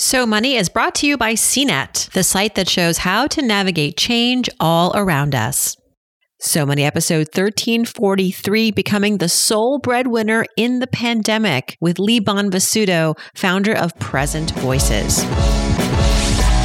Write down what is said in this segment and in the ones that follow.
So Money is brought to you by CNET, the site that shows how to navigate change all around us. So Money episode 1343 Becoming the Sole Breadwinner in the Pandemic with Lee Bonvissuto, founder of Present Voices.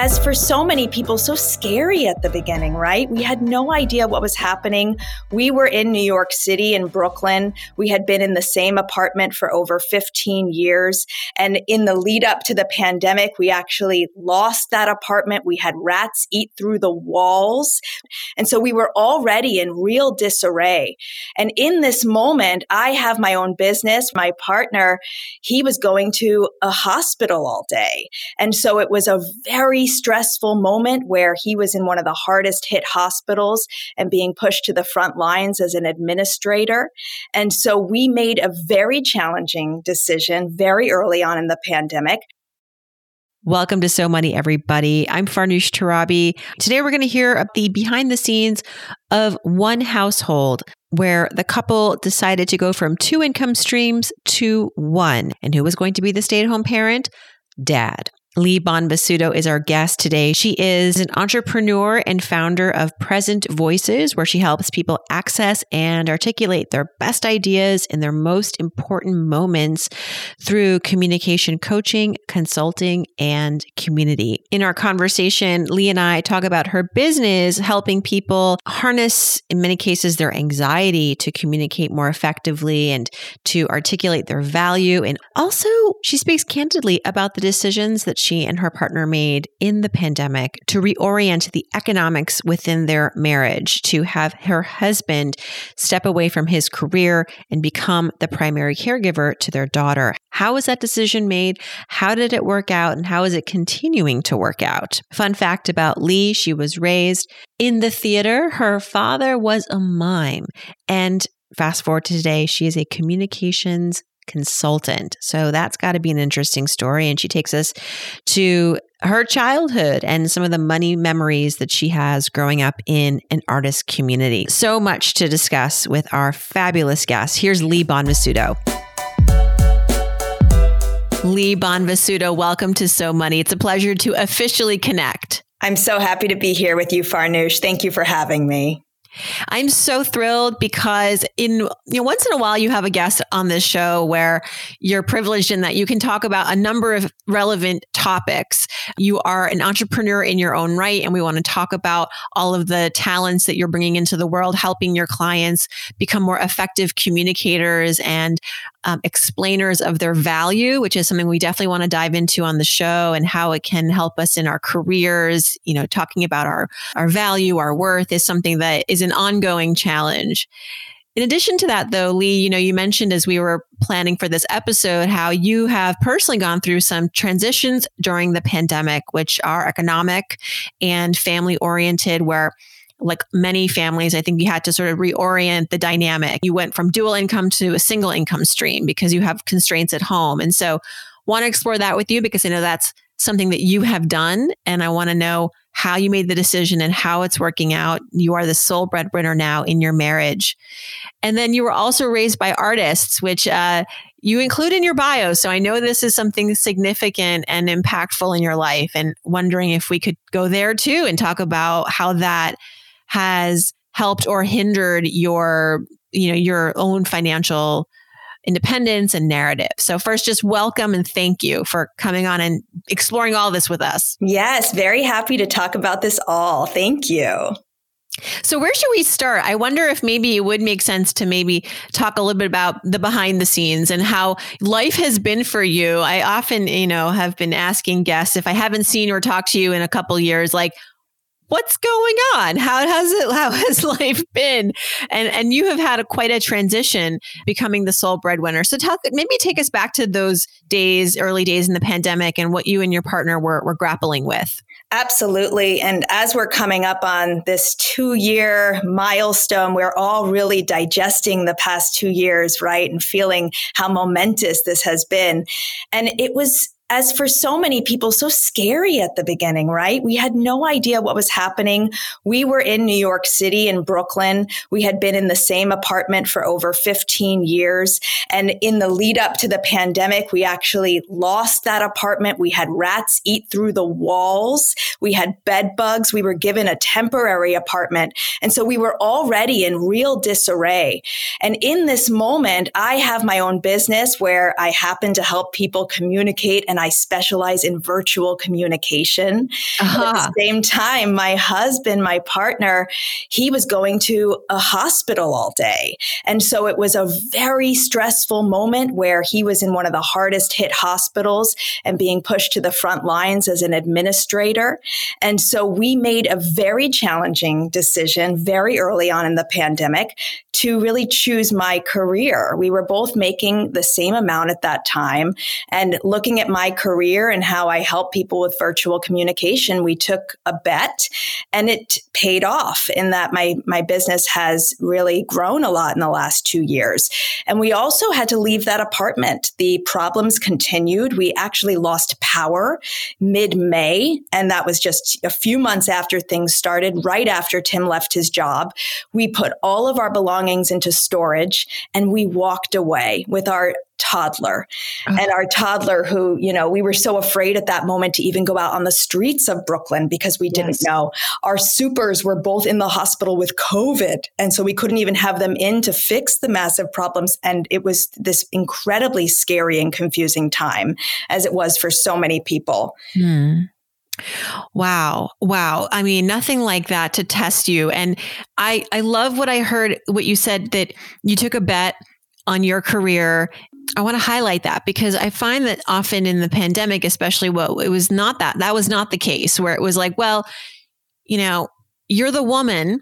as for so many people, so scary at the beginning, right? We had no idea what was happening. We were in New York City in Brooklyn. We had been in the same apartment for over 15 years. And in the lead up to the pandemic, we actually lost that apartment. We had rats eat through the walls. And so we were already in real disarray. And in this moment, I have my own business. My partner, he was going to a hospital all day. And so it was a very stressful moment where he was in one of the hardest hit hospitals and being pushed to the front lines as an administrator. And so we made a very challenging decision very early on in the pandemic Welcome to So Money, everybody. I'm Farnoosh Torabi. Today, we're going to hear of the behind the scenes of one household where the couple decided to go from two income streams to one. And who was going to be the stay at home parent? Dad. Lee Bonvissuto is our guest today. She is an entrepreneur and founder of Present Voices, where she helps people access and articulate their best ideas in their most important moments through communication coaching, consulting, and community. In our conversation, Lee and I talk about her business helping people harness, in many cases, their anxiety to communicate more effectively and to articulate their value. And also, she speaks candidly about the decisions that she and her partner made in the pandemic to reorient the economics within their marriage, to have her husband step away from his career and become the primary caregiver to their daughter. How was that decision made? How did it work out? And how is it continuing to work out? Fun fact about Lee she was raised in the theater. Her father was a mime. And fast forward to today, she is a communications consultant. So that's got to be an interesting story. And she takes us to her childhood and some of the money memories that she has growing up in an artist community. So much to discuss with our fabulous guest. Here's Lee Bonvissuto. Lee Bonvissuto, welcome to So Money. It's a pleasure to officially connect. I'm so happy to be here with you, Farnoosh. Thank you for having me. I'm so thrilled because in you know once in a while you have a guest on this show where you're privileged in that you can talk about a number of relevant topics. You are an entrepreneur in your own right and we want to talk about all of the talents that you're bringing into the world helping your clients become more effective communicators and um, explainers of their value, which is something we definitely want to dive into on the show and how it can help us in our careers. You know, talking about our, our value, our worth is something that is an ongoing challenge. In addition to that, though, Lee, you know, you mentioned as we were planning for this episode how you have personally gone through some transitions during the pandemic, which are economic and family oriented, where like many families, I think you had to sort of reorient the dynamic. You went from dual income to a single income stream because you have constraints at home. And so, want to explore that with you because I know that's something that you have done. And I want to know how you made the decision and how it's working out. You are the sole breadwinner now in your marriage. And then you were also raised by artists, which uh, you include in your bio. So I know this is something significant and impactful in your life, and wondering if we could go there too and talk about how that has helped or hindered your you know your own financial independence and narrative. So first just welcome and thank you for coming on and exploring all this with us. Yes, very happy to talk about this all. Thank you. So where should we start? I wonder if maybe it would make sense to maybe talk a little bit about the behind the scenes and how life has been for you. I often, you know, have been asking guests if I haven't seen or talked to you in a couple years like what's going on? How has it how has life been? And and you have had a, quite a transition becoming the sole breadwinner. So talk maybe take us back to those days, early days in the pandemic and what you and your partner were were grappling with. Absolutely. And as we're coming up on this two year milestone, we're all really digesting the past two years, right? And feeling how momentous this has been. And it was as for so many people, so scary at the beginning, right? We had no idea what was happening. We were in New York City in Brooklyn. We had been in the same apartment for over 15 years. And in the lead up to the pandemic, we actually lost that apartment. We had rats eat through the walls. We had bed bugs. We were given a temporary apartment. And so we were already in real disarray. And in this moment, I have my own business where I happen to help people communicate and and I specialize in virtual communication. Uh-huh. At the uh-huh. same time, my husband, my partner, he was going to a hospital all day. And so it was a very stressful moment where he was in one of the hardest hit hospitals and being pushed to the front lines as an administrator. And so we made a very challenging decision very early on in the pandemic to really choose my career. We were both making the same amount at that time and looking at my my career and how I help people with virtual communication, we took a bet and it paid off in that my, my business has really grown a lot in the last two years. And we also had to leave that apartment. The problems continued. We actually lost power mid May. And that was just a few months after things started, right after Tim left his job. We put all of our belongings into storage and we walked away with our toddler oh. and our toddler who you know we were so afraid at that moment to even go out on the streets of brooklyn because we didn't yes. know our supers were both in the hospital with covid and so we couldn't even have them in to fix the massive problems and it was this incredibly scary and confusing time as it was for so many people hmm. Wow. Wow. I mean, nothing like that to test you. And I, I love what I heard, what you said that you took a bet on your career I want to highlight that because I find that often in the pandemic, especially, well, it was not that. That was not the case where it was like, well, you know, you're the woman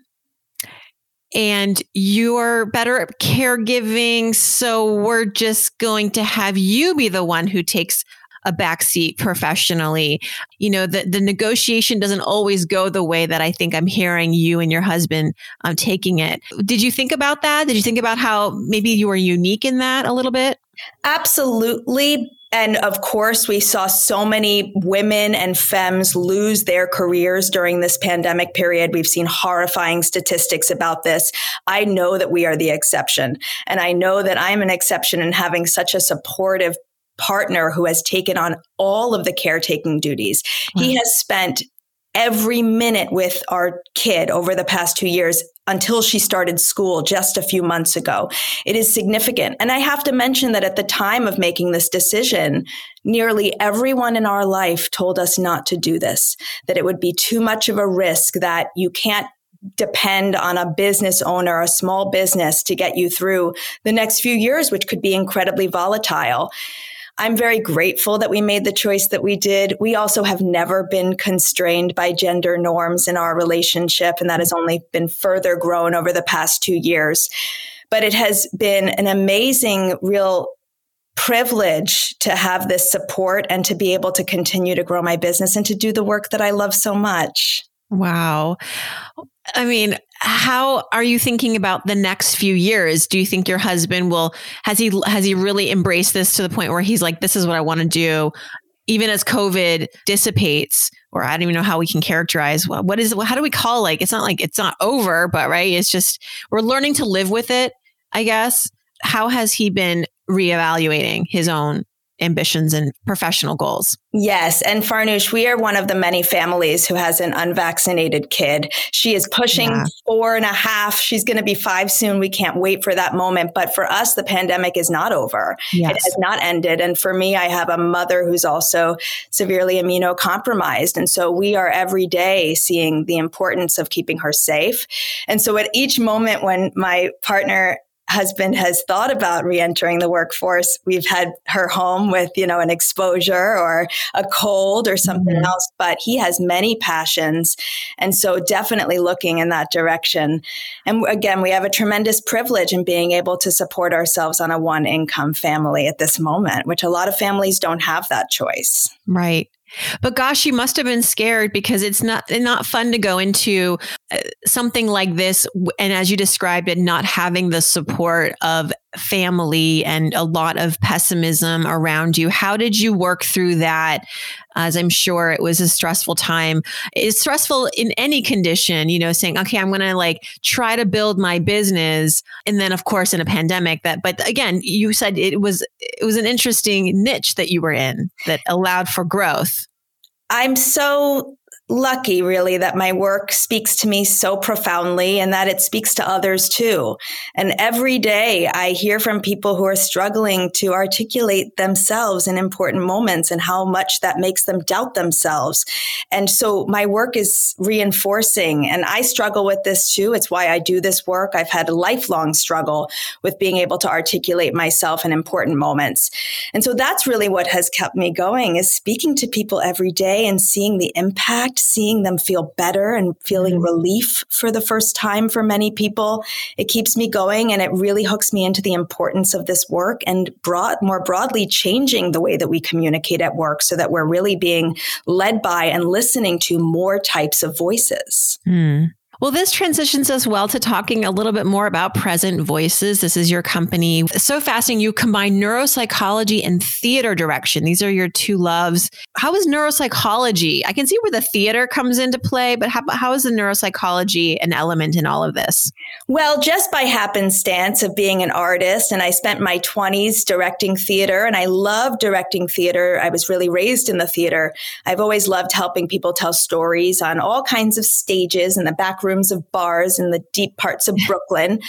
and you're better at caregiving. So we're just going to have you be the one who takes a backseat professionally. You know, the, the negotiation doesn't always go the way that I think I'm hearing you and your husband um, taking it. Did you think about that? Did you think about how maybe you were unique in that a little bit? Absolutely. And of course, we saw so many women and femmes lose their careers during this pandemic period. We've seen horrifying statistics about this. I know that we are the exception. And I know that I'm an exception in having such a supportive partner who has taken on all of the caretaking duties. Wow. He has spent every minute with our kid over the past two years until she started school just a few months ago. It is significant. And I have to mention that at the time of making this decision, nearly everyone in our life told us not to do this, that it would be too much of a risk, that you can't depend on a business owner, a small business to get you through the next few years, which could be incredibly volatile. I'm very grateful that we made the choice that we did. We also have never been constrained by gender norms in our relationship, and that has only been further grown over the past two years. But it has been an amazing, real privilege to have this support and to be able to continue to grow my business and to do the work that I love so much. Wow. I mean, how are you thinking about the next few years? Do you think your husband will has he has he really embraced this to the point where he's like this is what I want to do even as COVID dissipates or I don't even know how we can characterize what is it, how do we call like it's not like it's not over but right it's just we're learning to live with it I guess. How has he been reevaluating his own ambitions and professional goals. Yes. And Farnoosh, we are one of the many families who has an unvaccinated kid. She is pushing yeah. four and a half. She's going to be five soon. We can't wait for that moment. But for us, the pandemic is not over. Yes. It has not ended. And for me, I have a mother who's also severely immunocompromised. And so we are every day seeing the importance of keeping her safe. And so at each moment when my partner husband has thought about reentering the workforce. We've had her home with, you know, an exposure or a cold or something mm-hmm. else, but he has many passions. And so definitely looking in that direction. And again, we have a tremendous privilege in being able to support ourselves on a one income family at this moment, which a lot of families don't have that choice. Right. But gosh, you must have been scared because it's not not fun to go into uh, something like this and as you described it not having the support of family and a lot of pessimism around you. How did you work through that? As I'm sure it was a stressful time. It's stressful in any condition, you know, saying, okay, I'm going to like try to build my business. And then of course in a pandemic that, but again, you said it was, it was an interesting niche that you were in that allowed for growth. I'm so lucky, really, that my work speaks to me so profoundly and that it speaks to others too. And every day I hear from people who are struggling to articulate themselves in important moments and how much that makes them doubt themselves. And so my work is reinforcing, and I struggle with this too. It's why I do this work. I've had a lifelong struggle with being able to articulate myself in important moments. And so that's really what has kept me going is speaking to people every day and seeing the impact seeing them feel better and feeling mm-hmm. relief for the first time for many people. It keeps me going and it really hooks me into the importance of this work and broad, more broadly changing the way that we communicate at work so that we're really being led by and listening to more types of voices. Mm. Well, this transitions us well to talking a little bit more about Present Voices. This is your company. So fascinating. You combine neuropsychology and theater direction. These are your two loves. How is neuropsychology? I can see where the theater comes into play, but how, how is the neuropsychology an element in all of this? Well, just by happenstance of being an artist, and I spent my 20s directing theater, and I love directing theater. I was really raised in the theater. I've always loved helping people tell stories on all kinds of stages in the back rooms of bars in the deep parts of Brooklyn,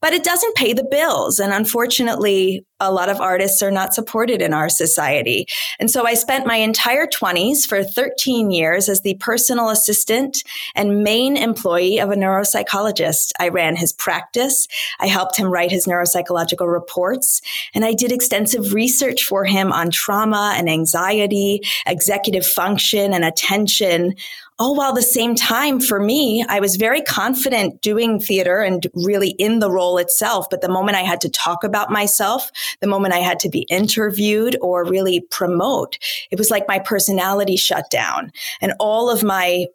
but it doesn't pay the bills. And unfortunately, a lot of artists are not supported in our society. And so I spent my entire 20s for 13 years as the personal assistant and main employee of a neuropsychologist. I ran his practice. I helped him write his neuropsychological reports. And I did extensive research for him on trauma and anxiety, executive function and attention, all while the same time for me, I was very confident doing theater and really in the role itself. But the moment I had to talk about myself, the moment I had to be interviewed or really promote, it was like my personality shut down and all of my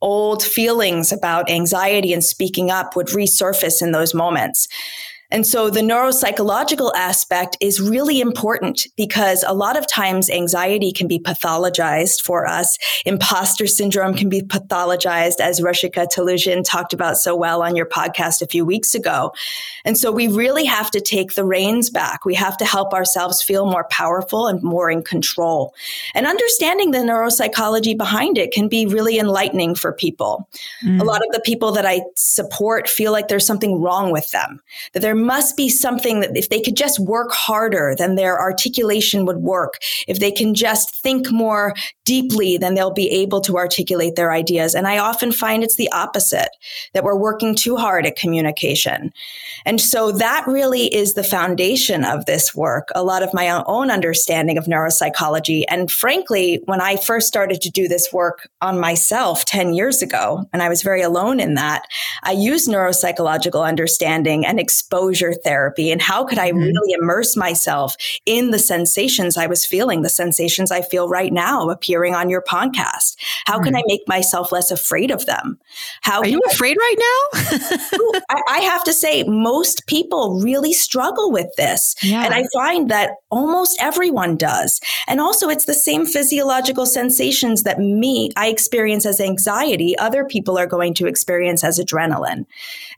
old feelings about anxiety and speaking up would resurface in those moments. And so the neuropsychological aspect is really important because a lot of times anxiety can be pathologized for us. Imposter syndrome can be pathologized, as Ruchika Tulshyan talked about so well on your podcast a few weeks ago. And so we really have to take the reins back. We have to help ourselves feel more powerful and more in control. And understanding the neuropsychology behind it can be really enlightening for people. Mm. A lot of the people that I support feel like there's something wrong with them, that they're must be something that if they could just work harder, then their articulation would work. If they can just think more deeply, then they'll be able to articulate their ideas. And I often find it's the opposite, that we're working too hard at communication. And so that really is the foundation of this work, a lot of my own understanding of neuropsychology. And frankly, when I first started to do this work on myself 10 years ago, and I was very alone in that, I used neuropsychological understanding and exposure exposure therapy and how could I mm-hmm. really immerse myself in the sensations I was feeling, the sensations I feel right now appearing on your podcast? How mm-hmm. can I make myself less afraid of them? How are you I, afraid right now? I, I, have to say, most people really struggle with this. Yeah. And I find that almost everyone does. And also, it's the same physiological sensations that me, I experience as anxiety, other people are going to experience as adrenaline.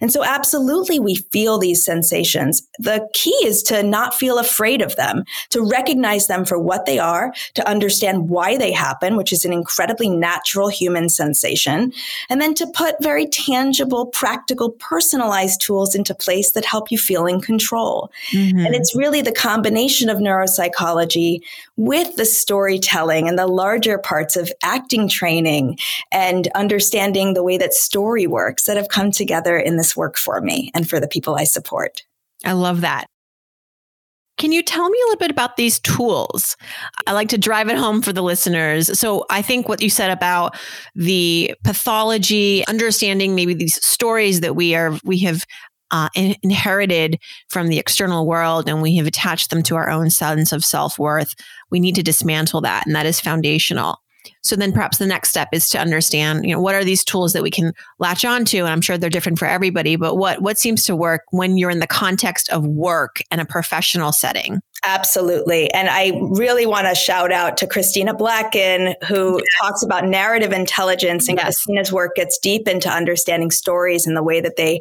And so, absolutely, we feel these sensations sensations. The key is to not feel afraid of them, to recognize them for what they are, to understand why they happen, which is an incredibly natural human sensation, and then to put very tangible, practical, personalized tools into place that help you feel in control. Mm-hmm. And it's really the combination of neuropsychology with the storytelling and the larger parts of acting training and understanding the way that story works that have come together in this work for me and for the people I support. I love that. Can you tell me a little bit about these tools? I like to drive it home for the listeners. So, I think what you said about the pathology, understanding maybe these stories that we are we have uh, inherited from the external world and we have attached them to our own sense of self worth. We need to dismantle that, and that is foundational. So then perhaps the next step is to understand, you know, what are these tools that we can latch onto? And I'm sure they're different for everybody, but what what seems to work when you're in the context of work and a professional setting? Absolutely. And I really want to shout out to Christina Blacken, who yes. talks about narrative intelligence. And yes. Christina's work gets deep into understanding stories and the way that they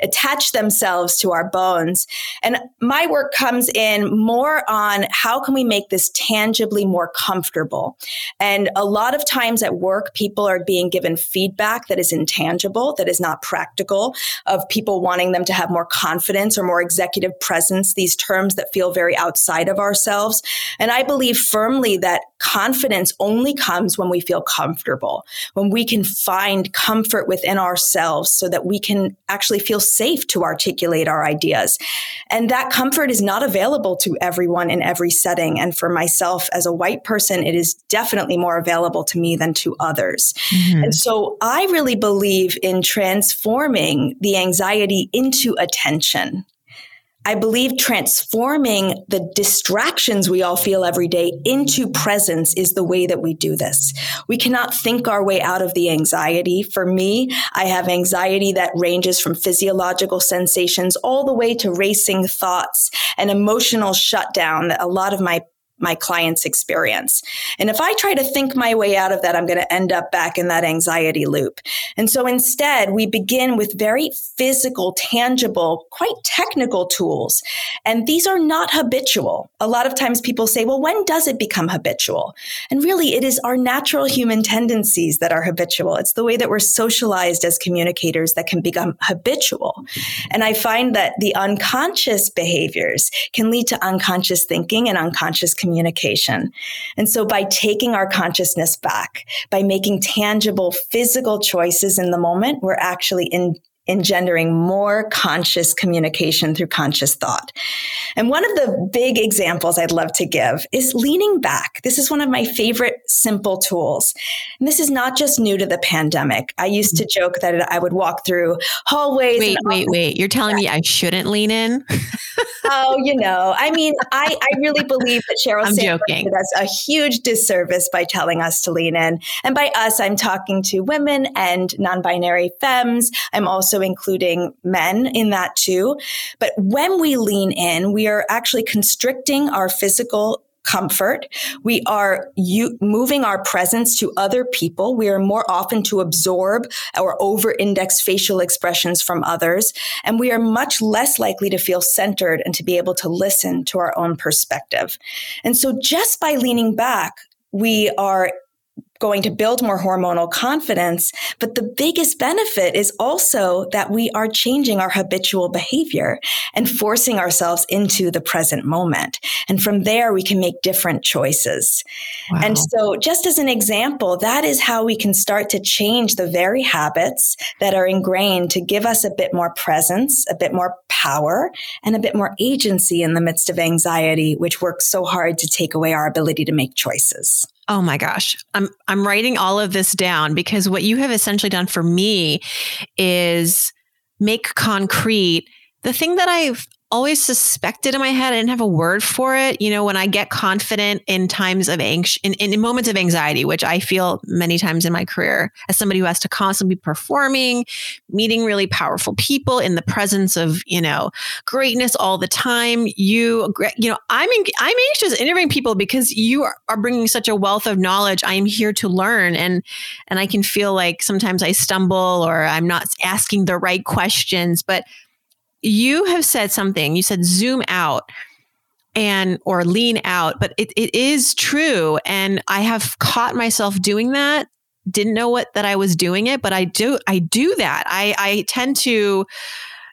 attach themselves to our bones. And my work comes in more on how can we make this tangibly more comfortable? And a lot of times at work, people are being given feedback that is intangible, that is not practical, of people wanting them to have more confidence or more executive presence, these terms that feel very outside outside of ourselves. And I believe firmly that confidence only comes when we feel comfortable, when we can find comfort within ourselves so that we can actually feel safe to articulate our ideas. And that comfort is not available to everyone in every setting. And for myself as a white person, it is definitely more available to me than to others. Mm-hmm. And so I really believe in transforming the anxiety into attention. I believe transforming the distractions we all feel every day into presence is the way that we do this. We cannot think our way out of the anxiety. For me, I have anxiety that ranges from physiological sensations all the way to racing thoughts and emotional shutdown that a lot of my my client's experience. And if I try to think my way out of that, I'm going to end up back in that anxiety loop. And so instead, we begin with very physical, tangible, quite technical tools. And these are not habitual. A lot of times people say, well, when does it become habitual? And really, it is our natural human tendencies that are habitual. It's the way that we're socialized as communicators that can become habitual. And I find that the unconscious behaviors can lead to unconscious thinking and unconscious communication communication. And so by taking our consciousness back, by making tangible physical choices in the moment, we're actually in, engendering more conscious communication through conscious thought. And one of the big examples I'd love to give is leaning back. This is one of my favorite simple tools. And this is not just new to the pandemic. I used to joke that I would walk through hallways. Wait, wait, wait. You're telling me I shouldn't lean in? oh, you know, I mean, I, I really believe that Sheryl I'm Sandberg joking. did us a huge disservice by telling us to lean in. And by us, I'm talking to women and non-binary femmes. I'm also including men in that too. But when we lean in, we are actually constricting our physical comfort. We are u- moving our presence to other people. We are more often to absorb or over index facial expressions from others. And we are much less likely to feel centered and to be able to listen to our own perspective. And so just by leaning back, we are going to build more hormonal confidence. But the biggest benefit is also that we are changing our habitual behavior and forcing ourselves into the present moment. And from there, we can make different choices. Wow. And so, just as an example, that is how we can start to change the very habits that are ingrained to give us a bit more presence, a bit more power, and a bit more agency in the midst of anxiety, which works so hard to take away our ability to make choices. Oh my gosh. I'm I'm writing all of this down because what you have essentially done for me is make concrete the thing that I've always suspected in my head. I didn't have a word for it. You know, when I get confident in times of anxious, in, in, moments of anxiety, which I feel many times in my career as somebody who has to constantly be performing, meeting really powerful people in the presence of, you know, greatness all the time. You, you know, I'm, in, I'm anxious interviewing people because you are, are bringing such a wealth of knowledge. I am here to learn. And, and I can feel like sometimes I stumble or I'm not asking the right questions, but you have said something. You said zoom out and or lean out, but it, it is true. And I have caught myself doing that. Didn't know what that I was doing it, but I do I do that. I, I tend to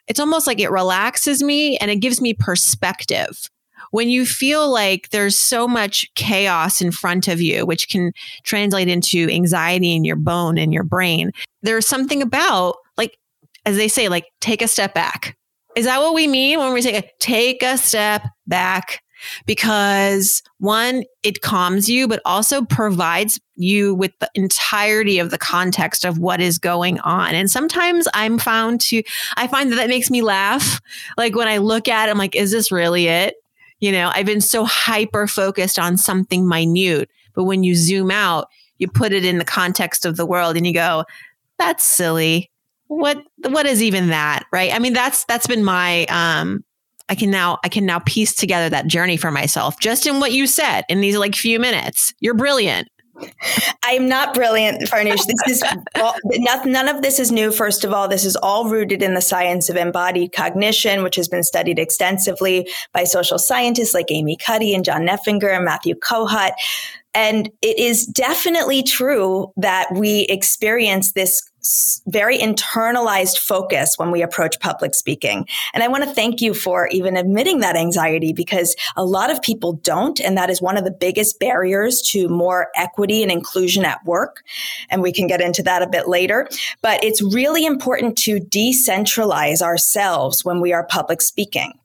it's almost like it relaxes me and it gives me perspective when you feel like there's so much chaos in front of you, which can translate into anxiety in your bone and your brain, there's something about, like, as they say, like, take a step back. Is that what we mean when we say take a step back? Because one, it calms you, but also provides you with the entirety of the context of what is going on. And sometimes I'm found to, I find that that makes me laugh. Like when I look at it, I'm like, is this really it? You know, I've been so hyper focused on something minute, but when you zoom out, you put it in the context of the world and you go, that's silly. What what is even that, right? I mean, that's that's been my um I can now I can now piece together that journey for myself just in what you said in these like few minutes. You're brilliant. I'm not brilliant, Farnoosh. This is all, none of this is new. First of all, this is all rooted in the science of embodied cognition, which has been studied extensively by social scientists like Amy Cuddy and John Neffinger and Matthew Kohut. And it is definitely true that we experience this very internalized focus when we approach public speaking. And I want to thank you for even admitting that anxiety because a lot of people don't. And that is one of the biggest barriers to more equity and inclusion at work. And we can get into that a bit later. But it's really important to decentralize ourselves when we are public speaking.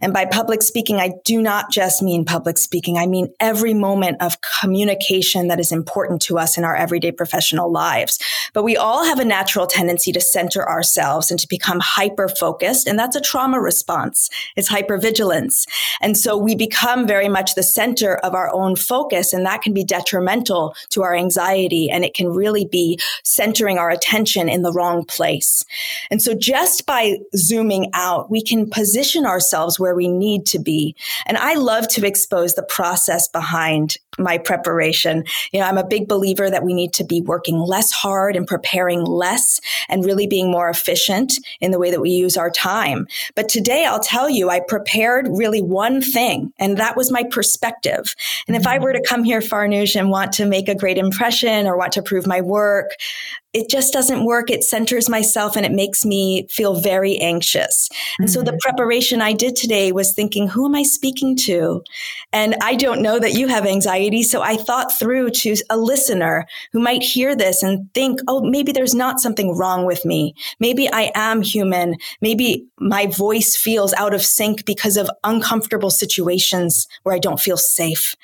And by public speaking, I do not just mean public speaking. I mean every moment of communication that is important to us in our everyday professional lives. But we all have a natural tendency to center ourselves and to become hyper focused. And that's a trauma response. It's hypervigilance. And so we become very much the center of our own focus. And that can be detrimental to our anxiety. And it can really be centering our attention in the wrong place. And so just by zooming out, we can position ourselves where where we need to be. And I love to expose the process behind my preparation. You know, I'm a big believer that we need to be working less hard and preparing less and really being more efficient in the way that we use our time. But today I'll tell you, I prepared really one thing, and that was my perspective. And if I mm-hmm. were to come here, Farnoosh, and want to make a great impression or want to prove my work, it just doesn't work. It centers myself and it makes me feel very anxious. And mm-hmm. so the mm-hmm. preparation I did today was thinking, who am I speaking to? And I don't know that you have anxiety. So I thought through to a listener who might hear this and think, oh, maybe there's not something wrong with me. Maybe I am human. Maybe my voice feels out of sync because of uncomfortable situations where I don't feel safe.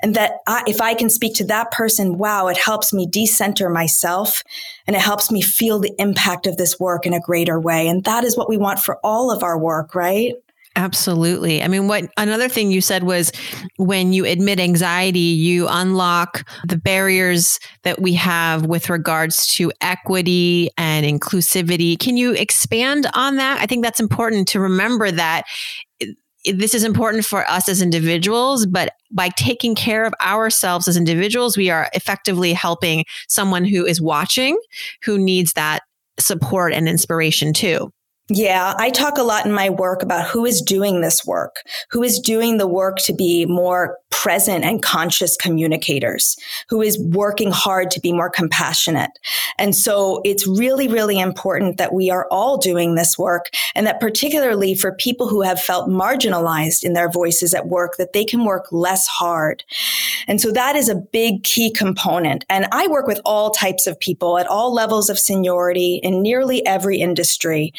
And that I, if I can speak to that person, wow, it helps me decenter myself and it helps me feel the impact of this work in a greater way. And that is what we want for all of our work, right? Absolutely. I mean, what another thing you said was when you admit anxiety, you unlock the barriers that we have with regards to equity and inclusivity. Can you expand on that? I think that's important to remember that this is important for us as individuals, but by taking care of ourselves as individuals, we are effectively helping someone who is watching who needs that support and inspiration too. Yeah, I talk a lot in my work about who is doing this work, who is doing the work to be more present and conscious communicators, who is working hard to be more compassionate. And so it's really, really important that we are all doing this work and that particularly for people who have felt marginalized in their voices at work, that they can work less hard. And so that is a big key component. And I work with all types of people at all levels of seniority in nearly every industry.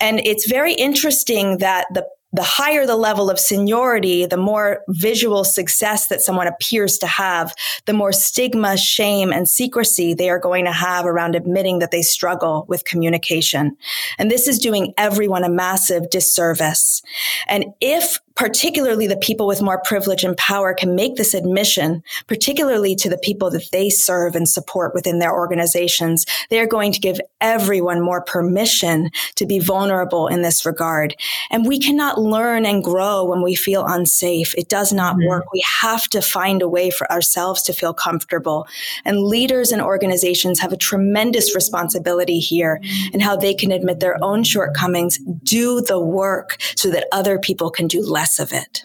And it's very interesting that the the higher the level of seniority, the more visual success that someone appears to have, the more stigma, shame, and secrecy they are going to have around admitting that they struggle with communication. And this is doing everyone a massive disservice. And if particularly the people with more privilege and power can make this admission, particularly to the people that they serve and support within their organizations, they are going to give everyone more permission to be vulnerable in this regard. And we cannot learn and grow when we feel unsafe. It does not mm-hmm. work. We have to find a way for ourselves to feel comfortable. And leaders and organizations have a tremendous responsibility here in how they can admit their own shortcomings, do the work so that other people can do less less of it.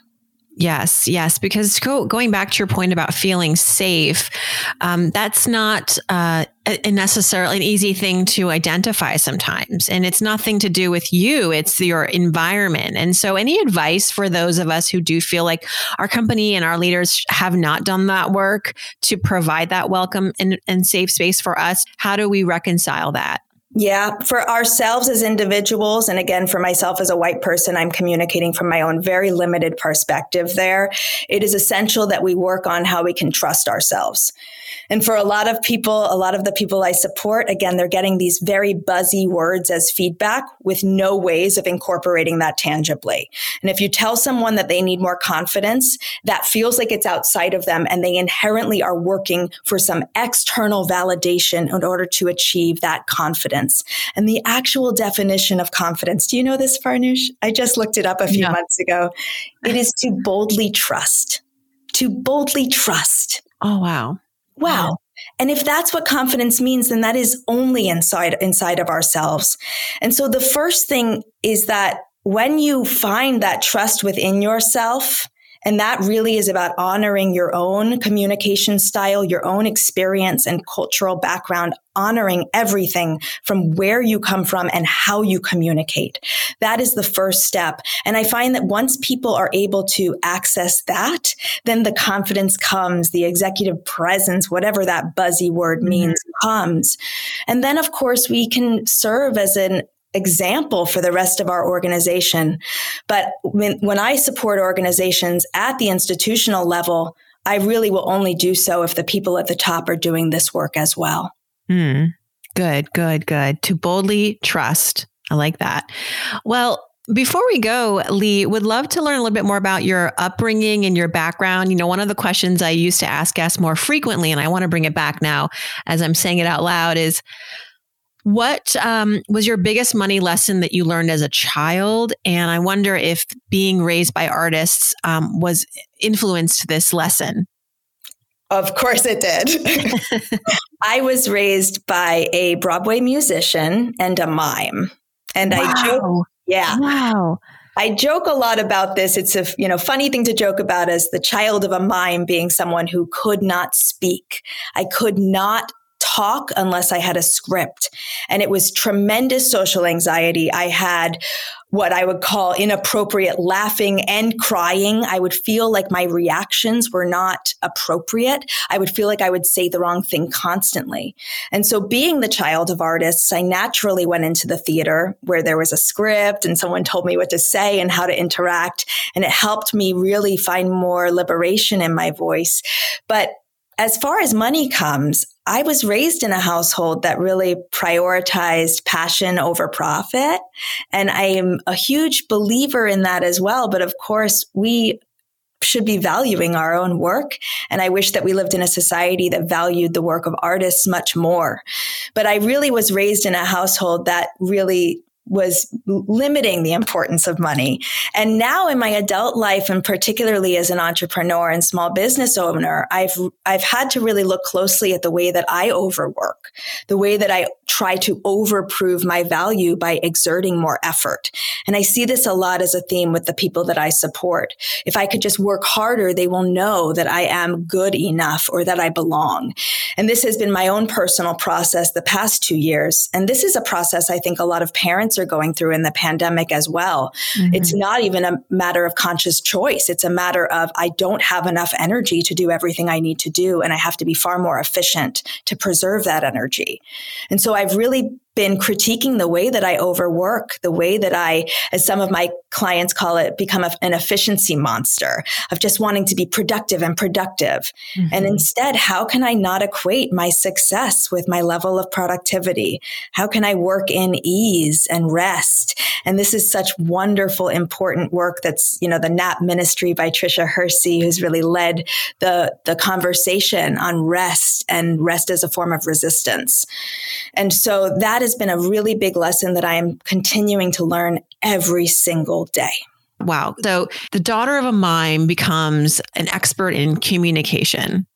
Yes, yes, because go, going back to your point about feeling safe, um, that's not uh, a necessarily an easy thing to identify sometimes. And it's nothing to do with you, it's your environment. And so, any advice for those of us who do feel like our company and our leaders have not done that work to provide that welcome and, and safe space for us? How do we reconcile that? Yeah, for ourselves as individuals, and again, for myself as a white person, I'm communicating from my own very limited perspective there. It is essential that we work on how we can trust ourselves. And for a lot of people, a lot of the people I support, again, they're getting these very buzzy words as feedback with no ways of incorporating that tangibly. And if you tell someone that they need more confidence, that feels like it's outside of them and they inherently are working for some external validation in order to achieve that confidence. And the actual definition of confidence, do you know this, Farnoosh? I just looked it up a few yeah. months ago. It is to boldly trust, to boldly trust. Oh, wow. Wow. And if that's what confidence means, then that is only inside, inside of ourselves. And so the first thing is that when you find that trust within yourself, and that really is about honoring your own communication style, your own experience and cultural background, honoring everything from where you come from and how you communicate. That is the first step. And I find that once people are able to access that, then the confidence comes, the executive presence, whatever that buzzy word mm-hmm. means, mm-hmm. comes. And then, of course, we can serve as an example for the rest of our organization. But when, when I support organizations at the institutional level, I really will only do so if the people at the top are doing this work as well. Mm, good, good, good. To boldly trust. I like that. Well, before we go, Lee, would love to learn a little bit more about your upbringing and your background. You know, one of the questions I used to ask guests more frequently, and I want to bring it back now as I'm saying it out loud, is what um, was your biggest money lesson that you learned as a child? And I wonder if being raised by artists um, was influenced this lesson. Of course it did. I was raised by a Broadway musician and a mime. And wow. I joke, yeah. Wow. I joke a lot about this. It's a you know funny thing to joke about as the child of a mime being someone who could not speak. I could not talk unless I had a script. And it was tremendous social anxiety. I had what I would call inappropriate laughing and crying. I would feel like my reactions were not appropriate. I would feel like I would say the wrong thing constantly. And so being the child of artists, I naturally went into the theater where there was a script and someone told me what to say and how to interact. And it helped me really find more liberation in my voice. But as far as money comes, I was raised in a household that really prioritized passion over profit. And I am a huge believer in that as well. But of course, we should be valuing our own work. And I wish that we lived in a society that valued the work of artists much more. But I really was raised in a household that really was limiting the importance of money. And now in my adult life and particularly as an entrepreneur and small business owner, I've I've had to really look closely at the way that I overwork, the way that I try to overprove my value by exerting more effort. And I see this a lot as a theme with the people that I support. If I could just work harder, they will know that I am good enough or that I belong. And this has been my own personal process the past 2 years. And this is a process I think a lot of parents parents are going through in the pandemic as well. Mm-hmm. It's not even a matter of conscious choice. It's a matter of I don't have enough energy to do everything I need to do. And I have to be far more efficient to preserve that energy. And so I've really been critiquing the way that I overwork, the way that I, as some of my clients call it, become a, an efficiency monster of just wanting to be productive and productive. Mm-hmm. And instead, how can I not equate my success with my level of productivity? How can I work in ease and rest? And this is such wonderful, important work that's, you know, the NAP ministry by Tricia Hersey, who's really led the, the conversation on rest and rest as a form of resistance. And so that has been a really big lesson that I am continuing to learn every single day. Wow. So the daughter of a mime becomes an expert in communication.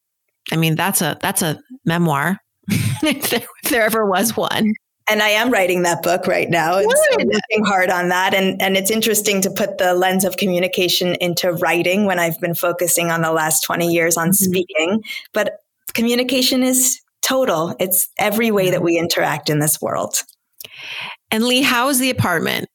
I mean, that's a that's a memoir if, there, if there ever was one and I am writing that book right now and so working hard on that. And and it's interesting to put the lens of communication into writing when I've been focusing on the last 20 years on mm-hmm. speaking. But communication is total. It's every way that mm-hmm. we interact in this world. And Lee, how is the apartment?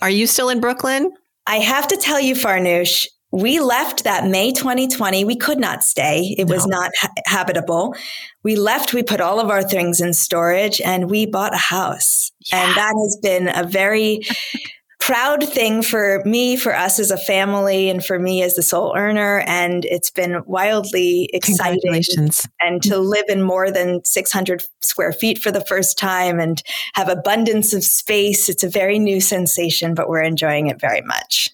Are you still in Brooklyn? I have to tell you, Farnoosh, we left that May 2020. We could not stay. It no. was not ha- habitable. We left, we put all of our things in storage and we bought a house. Yeah. And that has been a very proud thing for me, for us as a family, and for me as the sole earner. And it's been wildly exciting. And to live in more than 600 square feet for the first time and have abundance of space. It's a very new sensation, but we're enjoying it very much.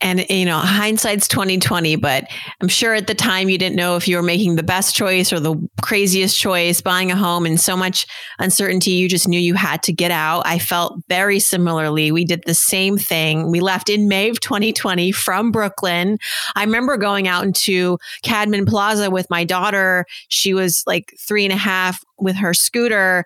And you know, hindsight's 2020, but I'm sure at the time you didn't know if you were making the best choice or the craziest choice, buying a home and so much uncertainty, you just knew you had to get out. I felt very similarly. We did the same thing. We left in May of 2020 from Brooklyn. I remember going out into Cadman Plaza with my daughter. She was like three and a half with her scooter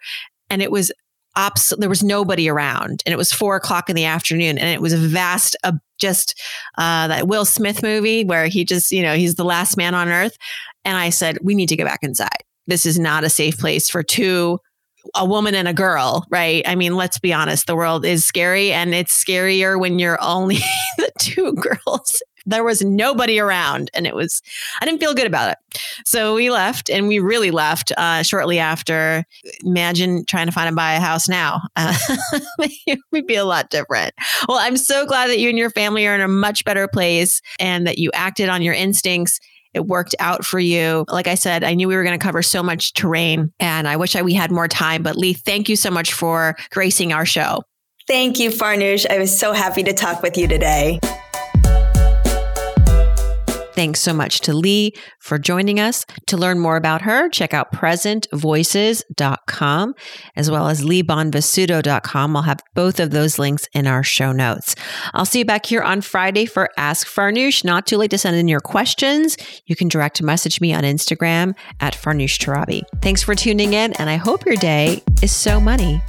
and it was Ops, there was nobody around and it was four o'clock in the afternoon and it was a vast uh, just uh, that will smith movie where he just you know he's the last man on earth and i said we need to go back inside. This is not a safe place for two a woman and a girl right? I mean let's be honest the world is scary and it's scarier when you're only the two girls there was nobody around and it was i didn't feel good about it so we left and we really left uh, shortly after imagine trying to find and buy a house now uh, it would be a lot different well i'm so glad that you and your family are in a much better place and that you acted on your instincts it worked out for you. Like I said, I knew we were going to cover so much terrain and I wish I, we had more time. But Lee, thank you so much for gracing our show. Thank you, Farnoosh. I was so happy to talk with you today. Thanks so much to Lee for joining us. To learn more about her, check out presentvoices.com as well as leebonvissuto.com. I'll have both of those links in our show notes. I'll see you back here on Friday for Ask Farnoosh. Not too late to send in your questions. You can direct message me on Instagram at Farnoosh Torabi. Thanks for tuning in, and I hope your day is so money.